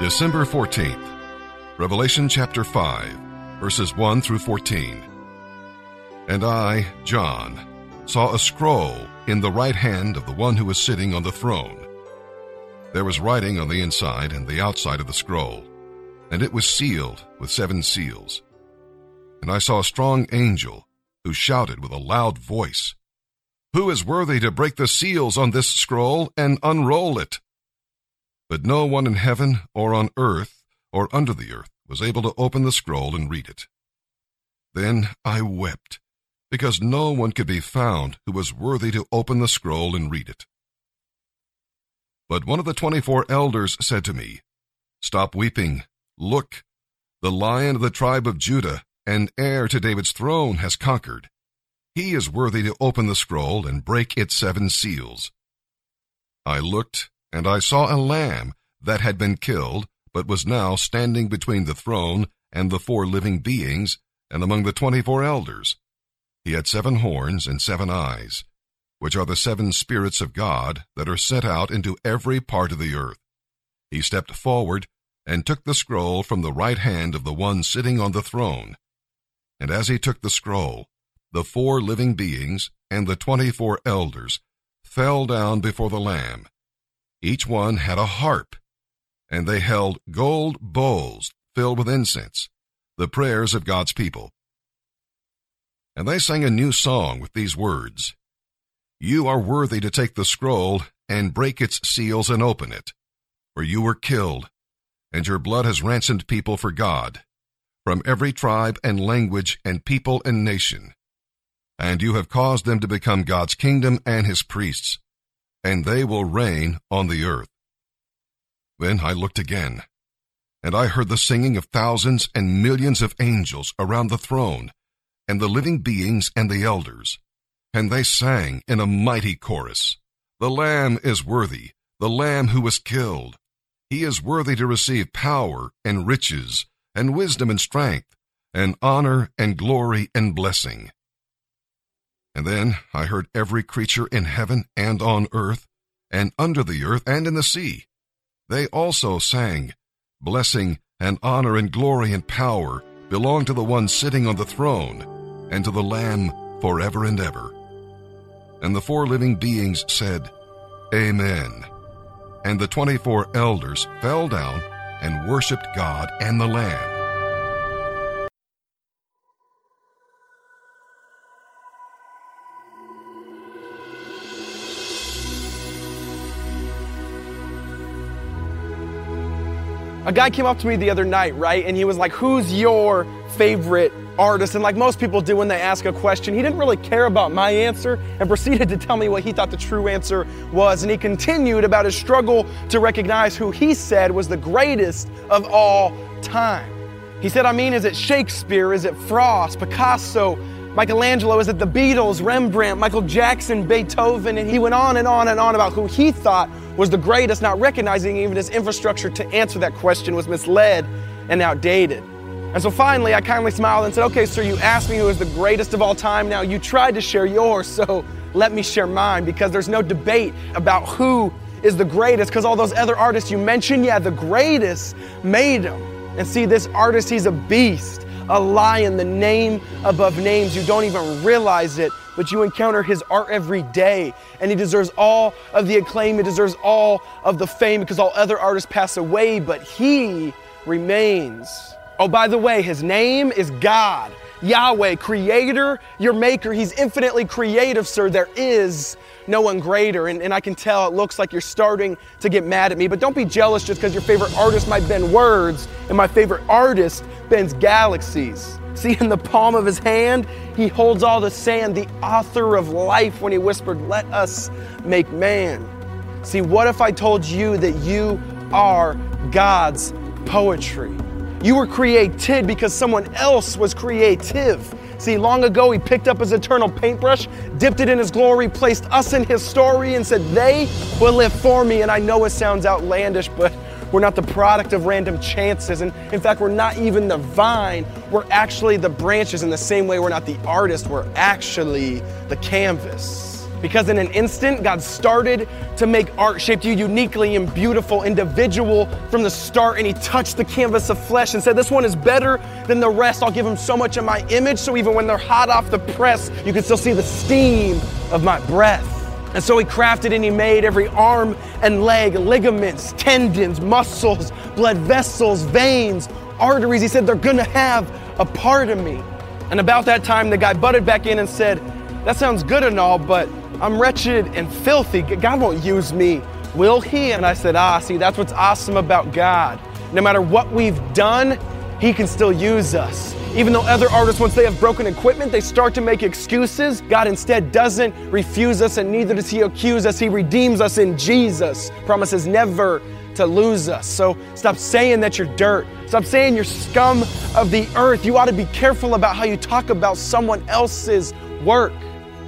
December 14th, Revelation chapter 5, verses 1 through 14. And I, John, saw a scroll in the right hand of the one who was sitting on the throne. There was writing on the inside and the outside of the scroll, and it was sealed with seven seals. And I saw a strong angel who shouted with a loud voice, Who is worthy to break the seals on this scroll and unroll it? But no one in heaven or on earth or under the earth was able to open the scroll and read it. Then I wept, because no one could be found who was worthy to open the scroll and read it. But one of the twenty-four elders said to me, Stop weeping. Look, the lion of the tribe of Judah and heir to David's throne has conquered. He is worthy to open the scroll and break its seven seals. I looked and I saw a lamb that had been killed, but was now standing between the throne and the four living beings, and among the twenty-four elders. He had seven horns and seven eyes, which are the seven spirits of God that are sent out into every part of the earth. He stepped forward and took the scroll from the right hand of the one sitting on the throne. And as he took the scroll, the four living beings and the twenty-four elders fell down before the Lamb each one had a harp, and they held gold bowls filled with incense, the prayers of God's people. And they sang a new song with these words You are worthy to take the scroll and break its seals and open it, for you were killed, and your blood has ransomed people for God, from every tribe and language and people and nation. And you have caused them to become God's kingdom and his priests and they will reign on the earth. Then I looked again, and I heard the singing of thousands and millions of angels around the throne, and the living beings and the elders. And they sang in a mighty chorus, The Lamb is worthy, the Lamb who was killed. He is worthy to receive power and riches, and wisdom and strength, and honor and glory and blessing. And then I heard every creature in heaven and on earth, and under the earth and in the sea. They also sang, Blessing and honor and glory and power belong to the one sitting on the throne, and to the Lamb forever and ever. And the four living beings said, Amen. And the twenty-four elders fell down and worshipped God and the Lamb. A guy came up to me the other night, right? And he was like, Who's your favorite artist? And like most people do when they ask a question, he didn't really care about my answer and proceeded to tell me what he thought the true answer was. And he continued about his struggle to recognize who he said was the greatest of all time. He said, I mean, is it Shakespeare? Is it Frost, Picasso, Michelangelo? Is it the Beatles, Rembrandt, Michael Jackson, Beethoven? And he went on and on and on about who he thought was the greatest, not recognizing even his infrastructure to answer that question was misled and outdated. And so finally, I kindly smiled and said, Okay, sir, you asked me who is the greatest of all time. Now you tried to share yours, so let me share mine because there's no debate about who is the greatest because all those other artists you mentioned, yeah, the greatest made them. And see, this artist, he's a beast, a lion, the name above names. You don't even realize it but you encounter his art every day. And he deserves all of the acclaim, he deserves all of the fame because all other artists pass away, but he remains. Oh, by the way, his name is God. Yahweh, creator, your maker. He's infinitely creative, sir. There is no one greater. And, and I can tell it looks like you're starting to get mad at me, but don't be jealous just because your favorite artist might bend words and my favorite artist bends galaxies. See, in the palm of his hand, he holds all the sand, the author of life, when he whispered, Let us make man. See, what if I told you that you are God's poetry? You were created because someone else was creative. See, long ago, he picked up his eternal paintbrush, dipped it in his glory, placed us in his story, and said, They will live for me. And I know it sounds outlandish, but we're not the product of random chances. And in fact, we're not even the vine. We're actually the branches in the same way we're not the artist. We're actually the canvas. Because in an instant, God started to make art, shaped you uniquely and beautiful, individual from the start. And He touched the canvas of flesh and said, This one is better than the rest. I'll give them so much of my image, so even when they're hot off the press, you can still see the steam of my breath. And so he crafted and he made every arm and leg, ligaments, tendons, muscles, blood vessels, veins, arteries. He said, They're gonna have a part of me. And about that time, the guy butted back in and said, That sounds good and all, but I'm wretched and filthy. God won't use me, will He? And I said, Ah, see, that's what's awesome about God. No matter what we've done, He can still use us. Even though other artists, once they have broken equipment, they start to make excuses, God instead doesn't refuse us, and neither does He accuse us. He redeems us in Jesus, promises never to lose us. So stop saying that you're dirt. Stop saying you're scum of the earth. You ought to be careful about how you talk about someone else's work.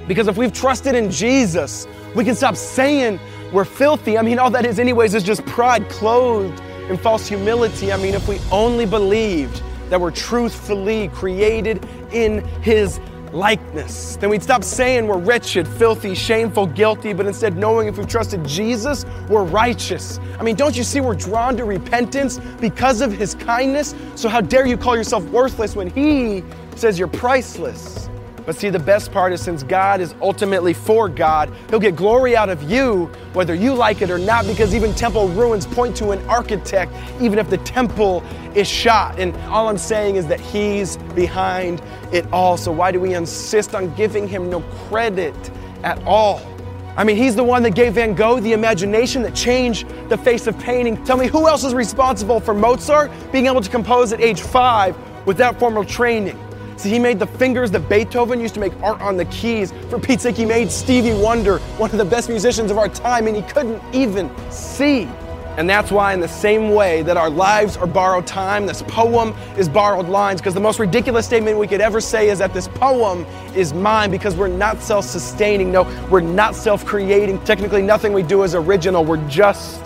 Because if we've trusted in Jesus, we can stop saying we're filthy. I mean, all that is, anyways, is just pride clothed in false humility. I mean, if we only believed that we're truthfully created in His likeness, then we'd stop saying we're wretched, filthy, shameful, guilty, but instead knowing if we've trusted Jesus, we're righteous. I mean, don't you see we're drawn to repentance because of His kindness? So, how dare you call yourself worthless when He says you're priceless? But see, the best part is since God is ultimately for God, He'll get glory out of you, whether you like it or not, because even temple ruins point to an architect, even if the temple is shot. And all I'm saying is that He's behind it all. So why do we insist on giving Him no credit at all? I mean, He's the one that gave Van Gogh the imagination that changed the face of painting. Tell me, who else is responsible for Mozart being able to compose at age five without formal training? See, he made the fingers that Beethoven used to make art on the keys. For Pete's sake, he made Stevie Wonder, one of the best musicians of our time, and he couldn't even see. And that's why, in the same way that our lives are borrowed time, this poem is borrowed lines. Because the most ridiculous statement we could ever say is that this poem is mine because we're not self sustaining. No, we're not self creating. Technically, nothing we do is original. We're just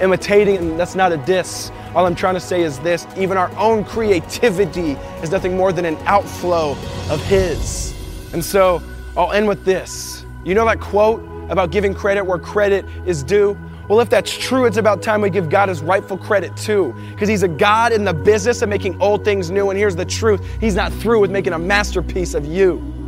imitating, and that's not a diss. All I'm trying to say is this even our own creativity is nothing more than an outflow of His. And so I'll end with this. You know that quote about giving credit where credit is due? Well, if that's true, it's about time we give God his rightful credit too. Because he's a God in the business of making old things new. And here's the truth He's not through with making a masterpiece of you.